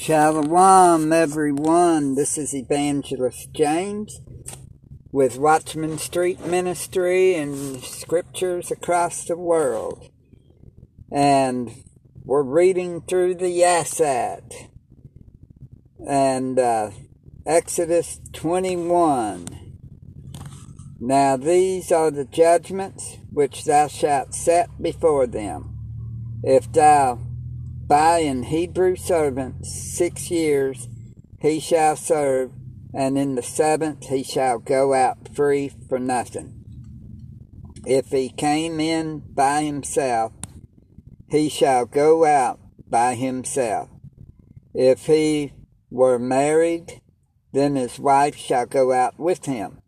Shalom, everyone. This is Evangelist James with Watchman Street Ministry and Scriptures across the world. And we're reading through the Yasat and uh, Exodus 21. Now these are the judgments which thou shalt set before them. If thou by an Hebrew servant six years he shall serve, and in the seventh he shall go out free for nothing. If he came in by himself, he shall go out by himself. If he were married, then his wife shall go out with him.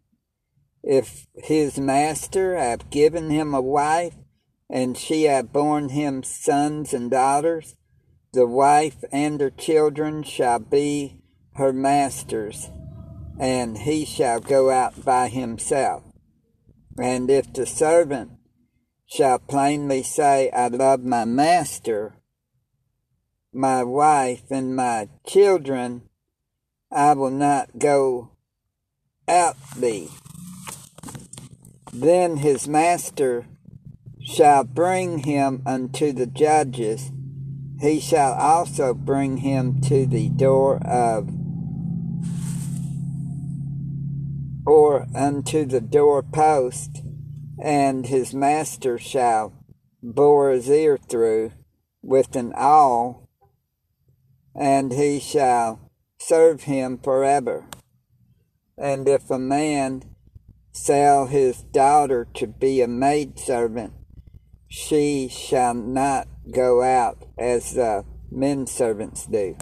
If his master have given him a wife, and she have borne him sons and daughters, the wife and her children shall be her master's, and he shall go out by himself. And if the servant shall plainly say, I love my master, my wife, and my children, I will not go out thee. Then his master shall bring him unto the judges he shall also bring him to the door of, or unto the door post, and his master shall bore his ear through with an awl, and he shall serve him forever. And if a man sell his daughter to be a maidservant, she shall not go out as the men servants do.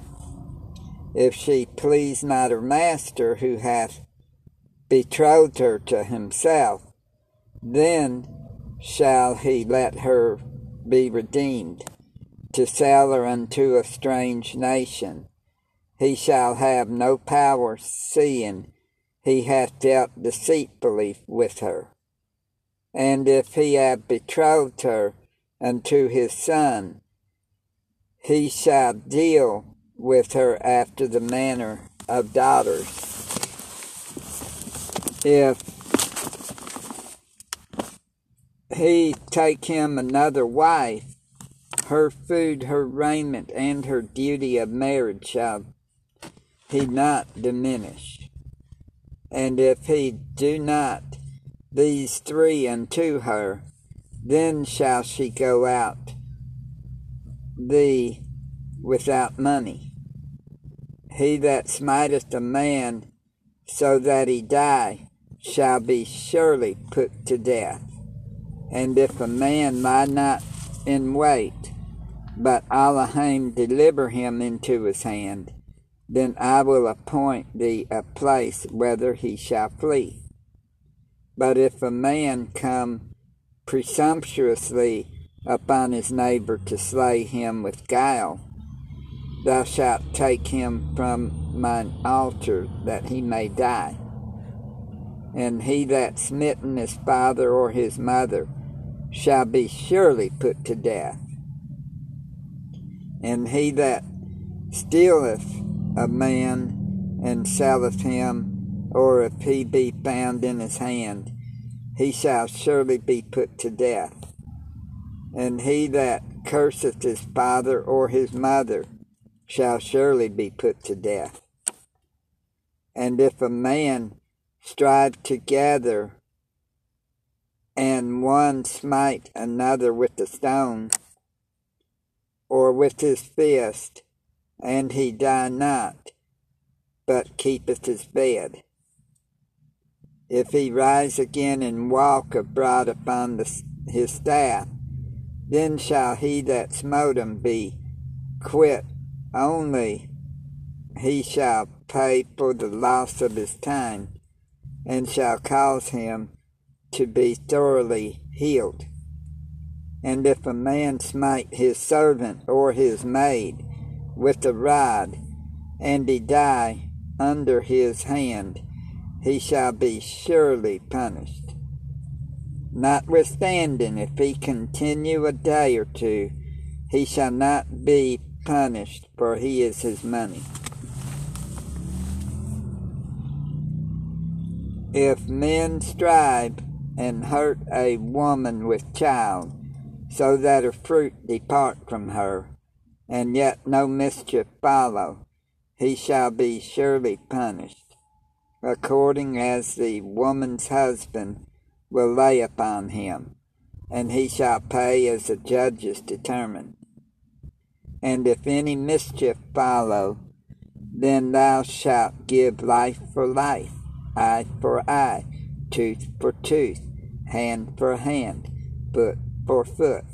If she please not her master who hath betrothed her to himself, then shall he let her be redeemed, to sell her unto a strange nation. He shall have no power, seeing he hath dealt deceitfully with her. And if he have betrothed her unto his son, he shall deal with her after the manner of daughters. If he take him another wife, her food, her raiment, and her duty of marriage shall he not diminish. And if he do not these three unto her, then shall she go out thee without money. He that smiteth a man so that he die shall be surely put to death. And if a man lie not in wait, but Elohim deliver him into his hand, then I will appoint thee a place whither he shall flee. But if a man come presumptuously upon his neighbor to slay him with guile. Thou shalt take him from mine altar that he may die. And he that smitten his father or his mother shall be surely put to death. And he that stealeth a man and selleth him, or if he be found in his hand, he shall surely be put to death and he that curseth his father or his mother shall surely be put to death. And if a man strive together, and one smite another with a stone, or with his fist, and he die not, but keepeth his bed. If he rise again and walk abroad upon the, his staff, then shall he that smote him be quit, only he shall pay for the loss of his time, and shall cause him to be thoroughly healed. And if a man smite his servant or his maid with a rod, and he die under his hand, he shall be surely punished. Notwithstanding, if he continue a day or two, he shall not be punished, for he is his money. If men strive and hurt a woman with child, so that her fruit depart from her, and yet no mischief follow, he shall be surely punished, according as the woman's husband will lay upon him, and he shall pay as the judges determine. And if any mischief follow, then thou shalt give life for life, eye for eye, tooth for tooth, hand for hand, foot for foot,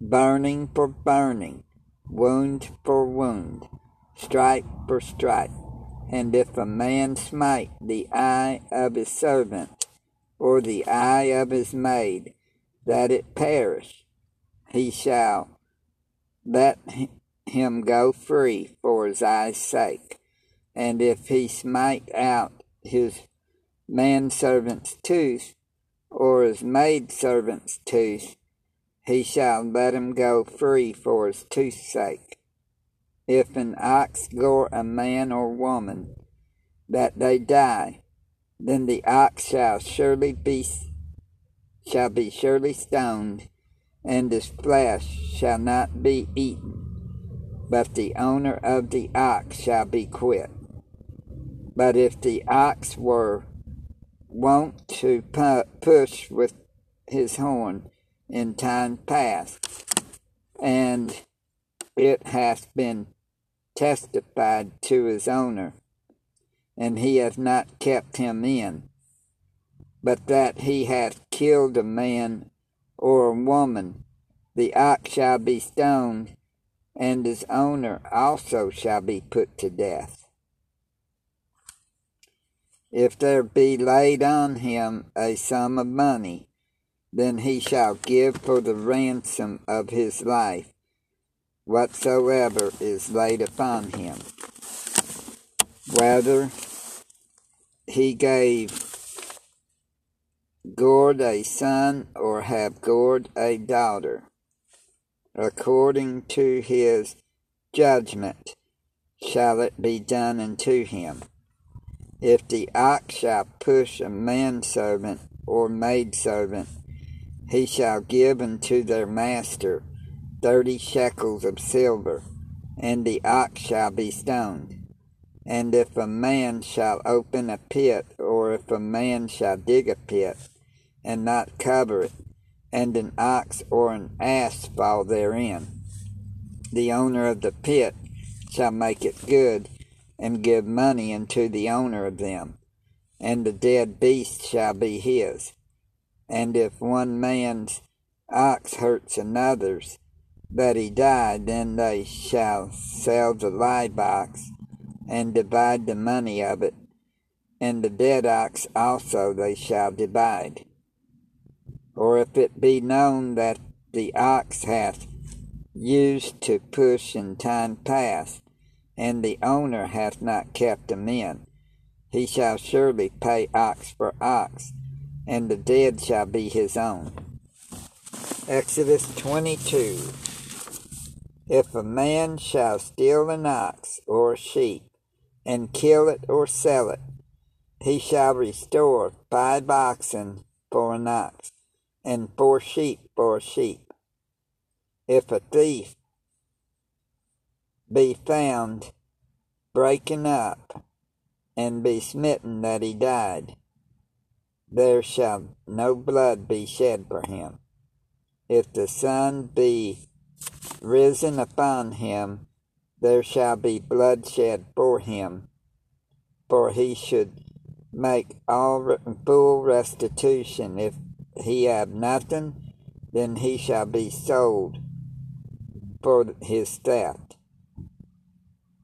burning for burning, wound for wound, stripe for stripe. And if a man smite the eye of his servant, or the eye of his maid, that it perish, he shall let him go free for his eye's sake. And if he smite out his manservant's tooth, or his maidservant's tooth, he shall let him go free for his tooth's sake. If an ox gore a man or woman, that they die, then the ox shall surely be shall be surely stoned, and his flesh shall not be eaten, but the owner of the ox shall be quit. But if the ox were wont to push with his horn in time past, and it hath been testified to his owner, and he hath not kept him in, but that he hath killed a man or a woman, the ox shall be stoned, and his owner also shall be put to death. If there be laid on him a sum of money, then he shall give for the ransom of his life whatsoever is laid upon him. Whether he gave gored a son or have gored a daughter, according to his judgment shall it be done unto him. If the ox shall push a manservant or maidservant, he shall give unto their master thirty shekels of silver, and the ox shall be stoned. And if a man shall open a pit, or if a man shall dig a pit, and not cover it, and an ox or an ass fall therein, the owner of the pit shall make it good, and give money unto the owner of them, and the dead beast shall be his. And if one man's ox hurts another's, that he died, then they shall sell the live ox, and divide the money of it, and the dead ox also they shall divide. Or if it be known that the ox hath used to push in time past, and the owner hath not kept him in, he shall surely pay ox for ox, and the dead shall be his own. Exodus 22 If a man shall steal an ox or a sheep, and kill it or sell it, he shall restore five oxen for an ox, and four sheep for a sheep. If a thief be found breaking up, and be smitten that he died, there shall no blood be shed for him. If the son be risen upon him, there shall be bloodshed for him, for he should make all full restitution. If he have nothing, then he shall be sold for his theft.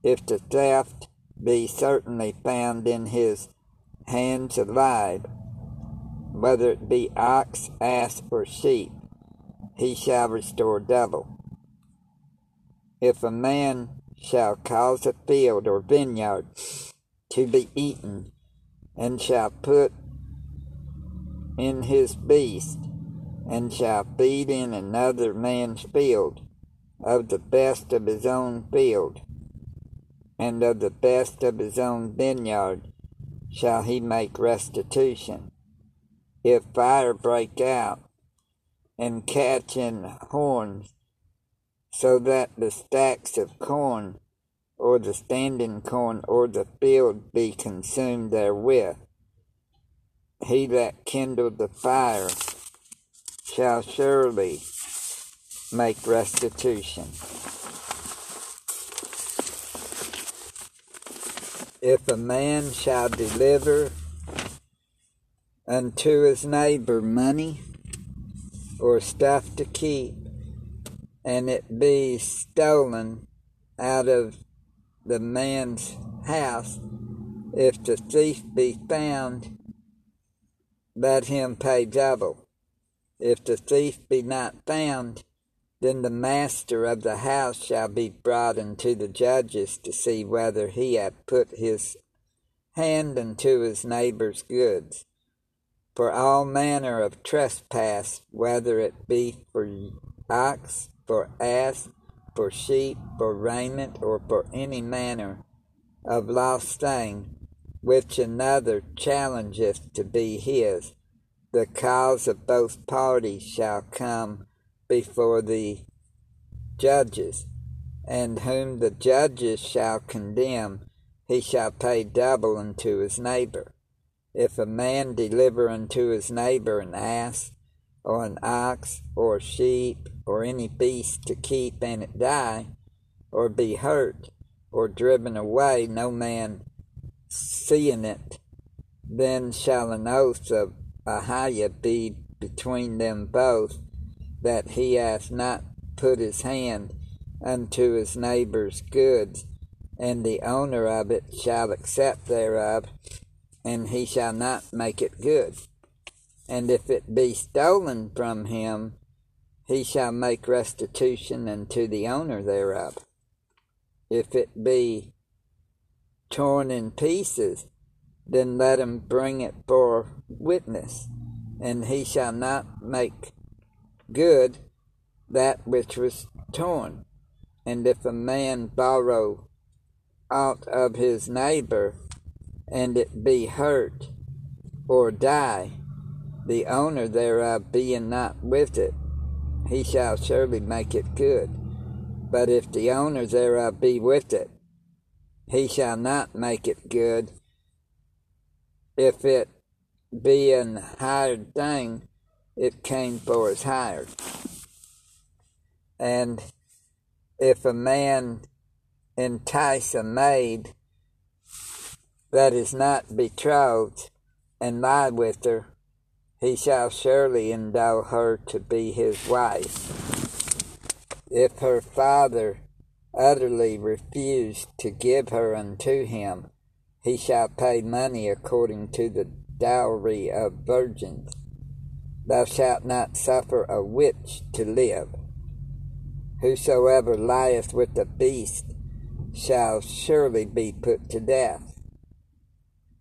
If the theft be certainly found in his hands alive, whether it be ox, ass, or sheep, he shall restore double. If a man shall cause a field or vineyard to be eaten, and shall put in his beast, and shall feed in another man's field, of the best of his own field, and of the best of his own vineyard shall he make restitution. If fire break out and catch in horns, so that the stacks of corn or the standing corn or the field be consumed therewith, he that kindled the fire shall surely make restitution. If a man shall deliver unto his neighbor money or stuff to keep, and it be stolen out of the man's house, if the thief be found, let him pay double. If the thief be not found, then the master of the house shall be brought unto the judges to see whether he hath put his hand unto his neighbor's goods. For all manner of trespass, whether it be for ox, for ass, for sheep, for raiment, or for any manner of lost thing, which another challengeth to be his, the cause of both parties shall come before the judges, and whom the judges shall condemn, he shall pay double unto his neighbor. If a man deliver unto his neighbor an ass, or an ox, or a sheep, or any beast to keep, and it die, or be hurt, or driven away, no man seeing it, then shall an oath of Ahiah be between them both, that he hath not put his hand unto his neighbor's goods, and the owner of it shall accept thereof, and he shall not make it good. And if it be stolen from him, he shall make restitution unto the owner thereof. If it be torn in pieces, then let him bring it for witness, and he shall not make good that which was torn. And if a man borrow out of his neighbor, and it be hurt or die, the owner thereof being not with it, he shall surely make it good. But if the owner thereof be with it, he shall not make it good. If it be an hired thing, it came for as hired. And if a man entice a maid that is not betrothed and lie with her, he shall surely endow her to be his wife. If her father utterly refuse to give her unto him, he shall pay money according to the dowry of virgins. Thou shalt not suffer a witch to live. Whosoever lieth with the beast shall surely be put to death.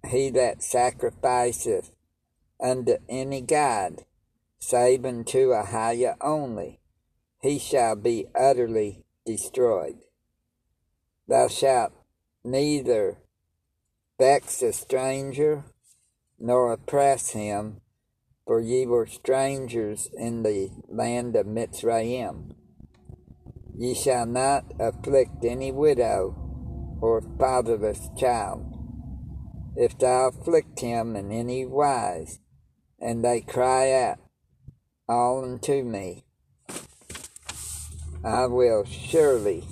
He that sacrificeth unto any god, save unto Ahiah only, he shall be utterly destroyed. Thou shalt neither vex a stranger nor oppress him, for ye were strangers in the land of Mitzrayim. Ye shall not afflict any widow or fatherless child. If thou afflict him in any wise, and they cry out all unto me, I will surely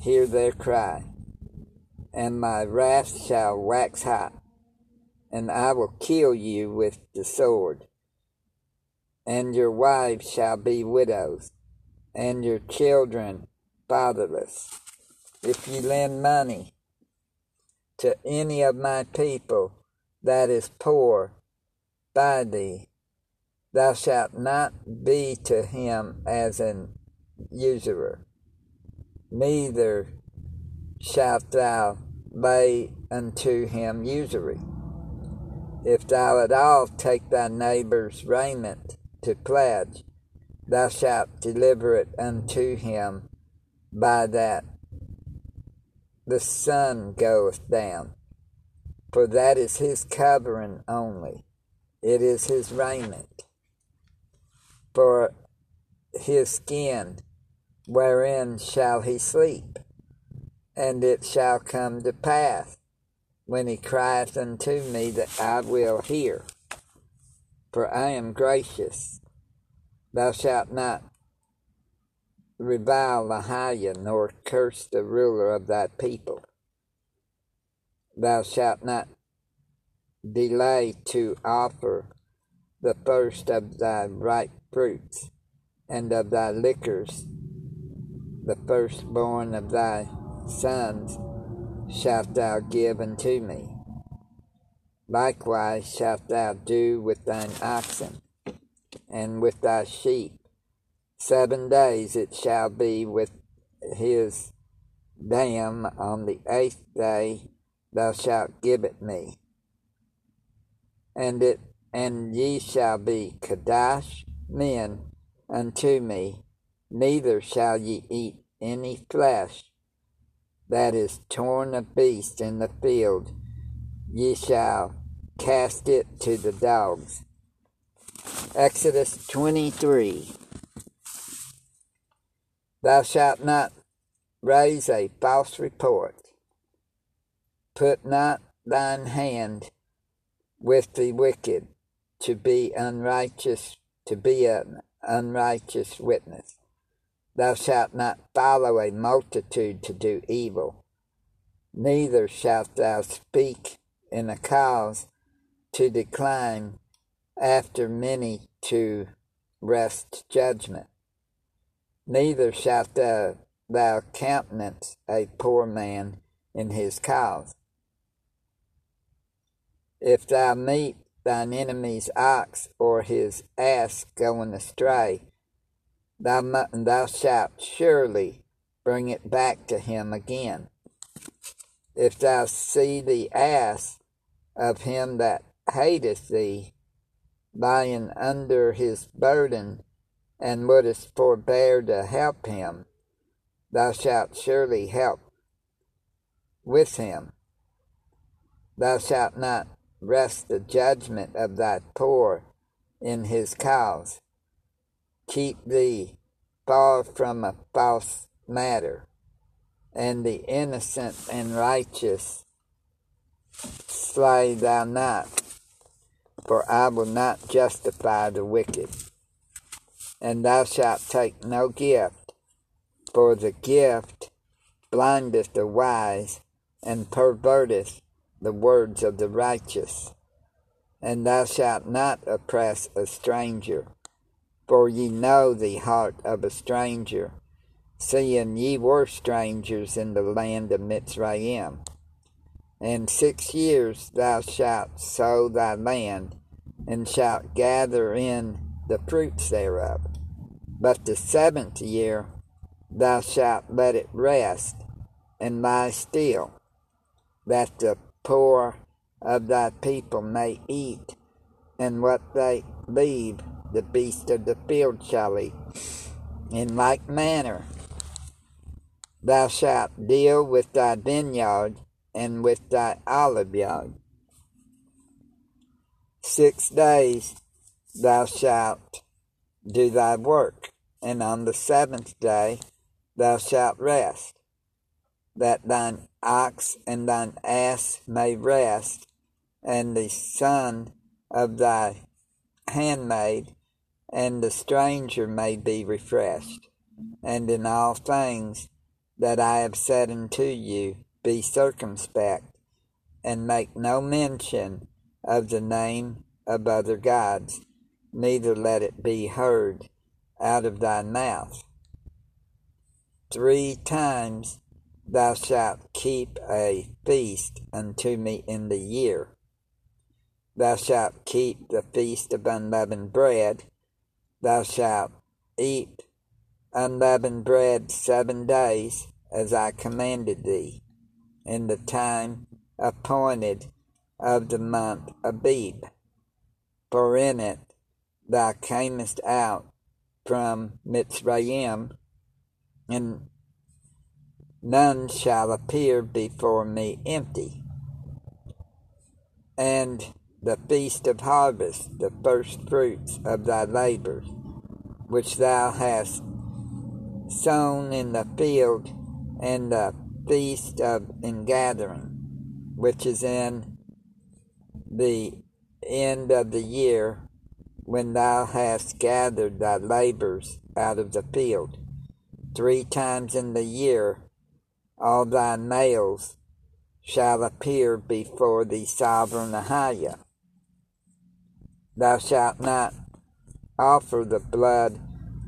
hear their cry, and my wrath shall wax hot, and I will kill you with the sword, and your wives shall be widows, and your children fatherless. If you lend money to any of my people that is poor by thee, thou shalt not be to him as an usurer, neither shalt thou lay unto him usury. If thou at all take thy neighbor's raiment to pledge, thou shalt deliver it unto him by that the sun goeth down. For that is his covering only, it is his raiment. For his skin, wherein shall he sleep? And it shall come to pass, when he crieth unto me, that I will hear. For I am gracious. Thou shalt not revile Ahiah, nor curse the ruler of thy people. Thou shalt not delay to offer the first of thy ripe fruits, and of thy liquors, the firstborn of thy sons shalt thou give unto me. Likewise shalt thou do with thine oxen, and with thy sheep, Seven days it shall be with his dam. On the eighth day thou shalt give it me. And it and ye shall be Kadash men unto me, neither shall ye eat any flesh that is torn of beast in the field, ye shall cast it to the dogs. Exodus 23 Thou shalt not raise a false report. Put not thine hand with the wicked to be unrighteous, to be an unrighteous witness. Thou shalt not follow a multitude to do evil, neither shalt thou speak in a cause to decline after many to rest judgment neither shalt thou, thou countenance a poor man in his cause. If thou meet thine enemy's ox or his ass going astray, thou, thou shalt surely bring it back to him again. If thou see the ass of him that hateth thee lying under his burden, and wouldst forbear to help him, thou shalt surely help with him. Thou shalt not rest the judgment of thy poor in his cause. Keep thee far from a false matter, and the innocent and righteous slay thou not, for I will not justify the wicked and thou shalt take no gift, for the gift blindeth the wise and perverteth the words of the righteous. And thou shalt not oppress a stranger, for ye know the heart of a stranger, seeing ye were strangers in the land of Mitzrayim. And six years thou shalt sow thy land, and shalt gather in the fruits thereof. But the seventh year thou shalt let it rest and lie still, that the poor of thy people may eat, and what they leave the beast of the field shall eat. In like manner thou shalt deal with thy vineyard and with thy olive yard. Six days thou shalt do thy work, and on the seventh day thou shalt rest, that thine ox and thine ass may rest, and the son of thy handmaid and the stranger may be refreshed. And in all things that I have said unto you, be circumspect, and make no mention of the name of other gods neither let it be heard out of thy mouth. Three times thou shalt keep a feast unto me in the year. Thou shalt keep the feast of unleavened bread. Thou shalt eat unleavened bread seven days, as I commanded thee, in the time appointed of the month Abib. For in it thou camest out from Mitzrayim, and none shall appear before me empty. And the feast of harvest, the first fruits of thy labors, which thou hast sown in the field, and the feast of ingathering, which is in the end of the year, when thou hast gathered thy labors out of the field. Three times in the year all thy males shall appear before the sovereign Ahiah. Thou shalt not offer the blood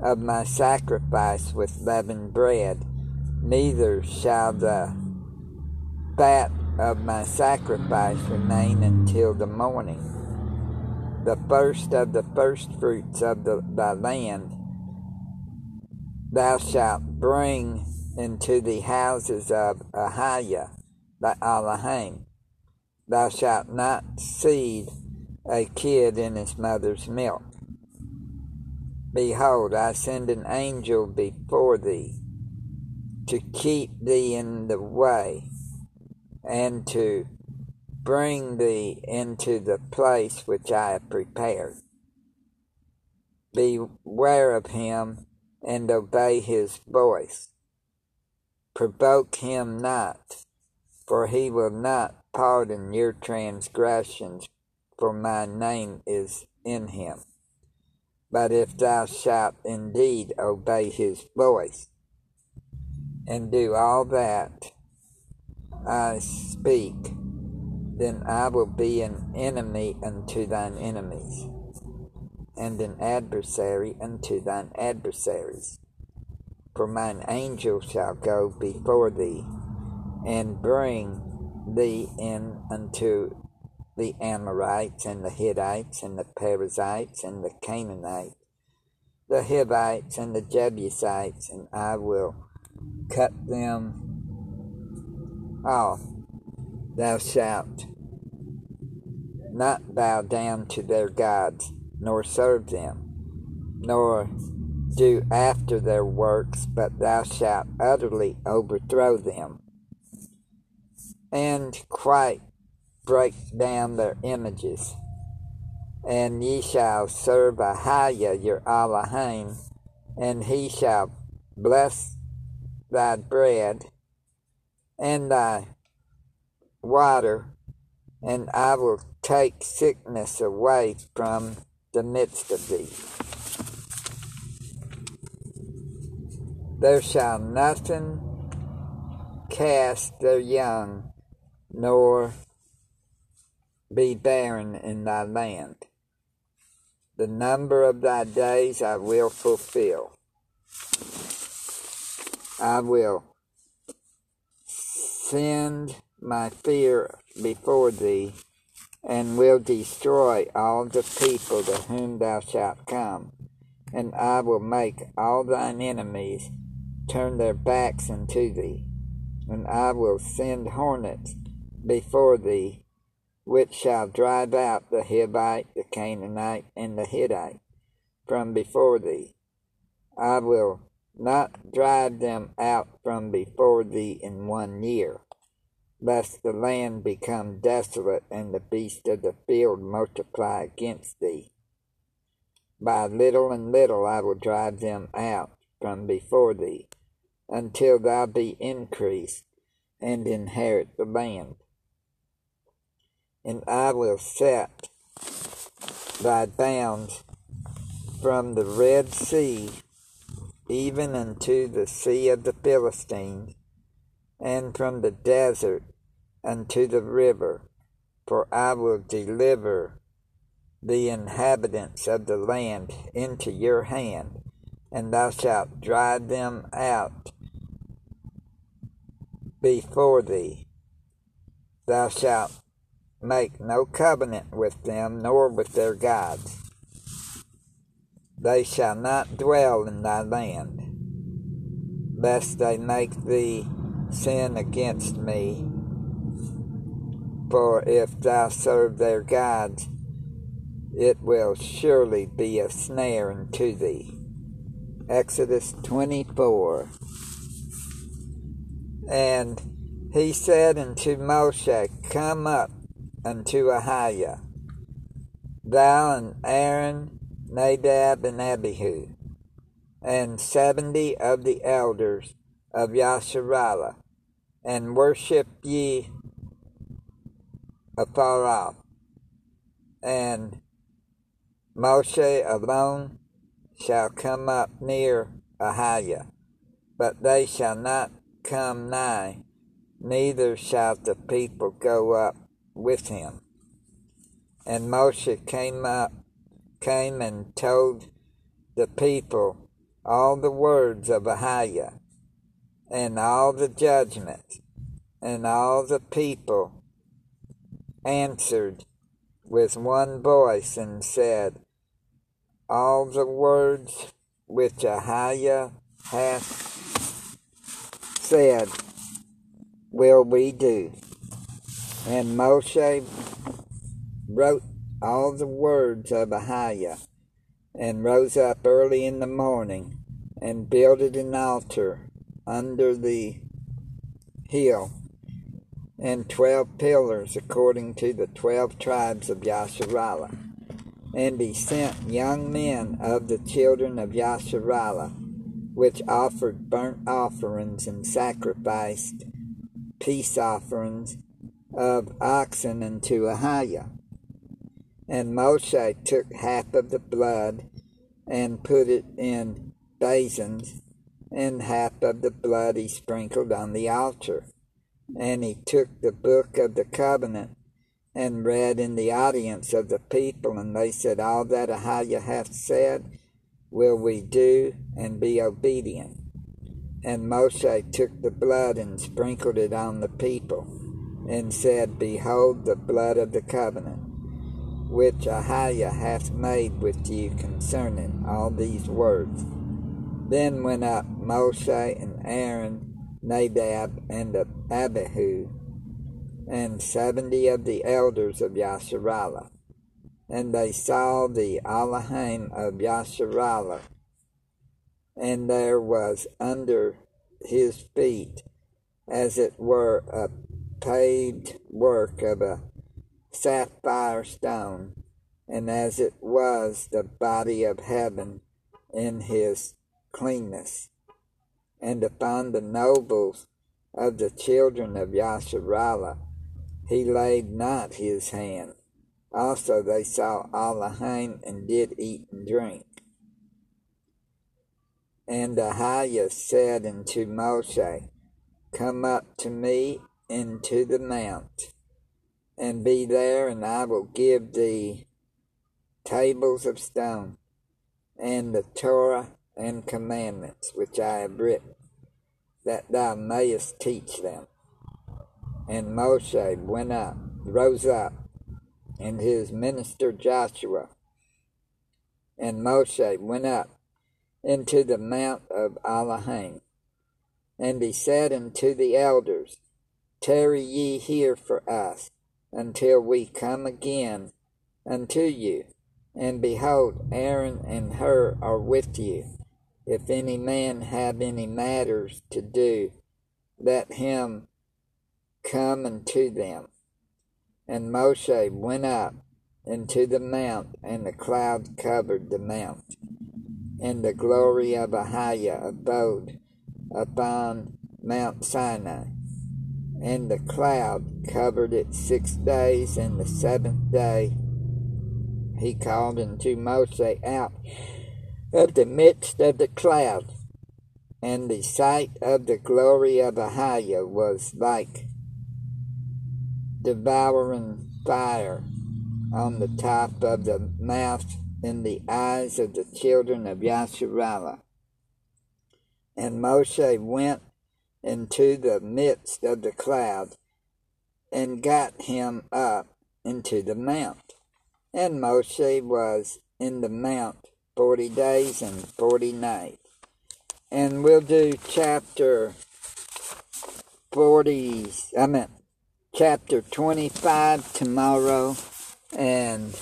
of my sacrifice with leavened bread, neither shall the fat of my sacrifice remain until the morning. The first of the first fruits of the, thy land thou shalt bring into the houses of Ahiah, the Elohim. Thou shalt not seed a kid in his mother's milk. Behold, I send an angel before thee to keep thee in the way and to bring thee into the place which I have prepared. Beware of him and obey his voice. Provoke him not, for he will not pardon your transgressions, for my name is in him. But if thou shalt indeed obey his voice, and do all that I speak, then I will be an enemy unto thine enemies and an adversary unto thine adversaries. For mine angel shall go before thee, and bring thee in unto the Amorites, and the Hittites, and the Perizzites, and the Canaanites, the Hivites, and the Jebusites, and I will cut them off. Thou shalt not bow down to their gods nor serve them, nor do after their works, but thou shalt utterly overthrow them, and quite break down their images. And ye shall serve Ahiah your Elohim, and he shall bless thy bread and thy water, and I will take sickness away from the midst of thee. There shall nothing cast their young, nor be barren in thy land. The number of thy days I will fulfill. I will send my fear before thee and will destroy all the people to whom thou shalt come. And I will make all thine enemies turn their backs unto thee. And I will send hornets before thee, which shall drive out the Hivite, the Canaanite, and the Hittite from before thee. I will not drive them out from before thee in one year lest the land become desolate and the beasts of the field multiply against thee. By little and little I will drive them out from before thee, until thou be increased and inherit the land. And I will set thy bounds from the Red Sea even unto the sea of the Philistines, and from the desert unto the river, for I will deliver the inhabitants of the land into your hand, and thou shalt drive them out before thee. Thou shalt make no covenant with them, nor with their gods. They shall not dwell in thy land, lest they make thee sin against me. For if thou serve their gods, it will surely be a snare unto thee. Exodus 24 And he said unto Moshe, Come up unto Ahiah, thou and Aaron, Nadab, and Abihu, and seventy of the elders of Yasharallah, and worship ye afar off. And Moshe alone shall come up near Ahiah, but they shall not come nigh, neither shall the people go up with him. And Moshe came up, came and told the people all the words of Ahiah, and all the judgment, and all the people answered with one voice and said, All the words which Ahiah hath said will we do. And Moshe wrote all the words of Ahiah and rose up early in the morning and builded an altar under the hill and twelve pillars according to the twelve tribes of Yasharallah. And he sent young men of the children of Yasharallah, which offered burnt offerings and sacrificed peace offerings of oxen unto Ahiah. And Moshe took half of the blood and put it in basins, and half of the blood he sprinkled on the altar. And he took the book of the covenant and read in the audience of the people, and they said, All that Ahiah hath said will we do and be obedient. And Moshe took the blood and sprinkled it on the people and said, Behold the blood of the covenant, which Ahiah hath made with you concerning all these words. Then went up Moshe and Aaron, Nadab and Abihu, and seventy of the elders of Yasharallah. And they saw the Elohim of Yasharallah, and there was under his feet, as it were, a paved work of a sapphire stone, and as it was the body of heaven in his cleanness. And upon the nobles of the children of Yasharallah he laid not his hand. Also they saw Elohim and did eat and drink. And Ahiah said unto Moshe, Come up to me into the mount, and be there, and I will give thee tables of stone, and the Torah and commandments which I have written, that thou mayest teach them. And Moshe went up, rose up, and his minister Joshua. And Moshe went up into the mount of Elohim. And he said unto the elders, Tarry ye here for us, until we come again unto you. And behold, Aaron and Hur are with you. If any man have any matters to do, let him come unto them. And Moshe went up into the mount, and the cloud covered the mount. And the glory of Ahiah abode upon Mount Sinai and the cloud covered it six days, and the seventh day he called unto Moses out of the midst of the cloud, and the sight of the glory of Ahiah was like devouring fire on the top of the mouth in the eyes of the children of Yasharallah. And Moshe went into the midst of the cloud and got him up into the mount. And Moshe was in the mount forty days and forty nights. And we'll do chapter 40, I mean, chapter 25 tomorrow. And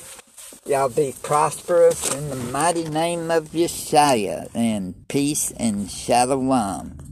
y'all be prosperous in the mighty name of Yeshua and peace and shalom.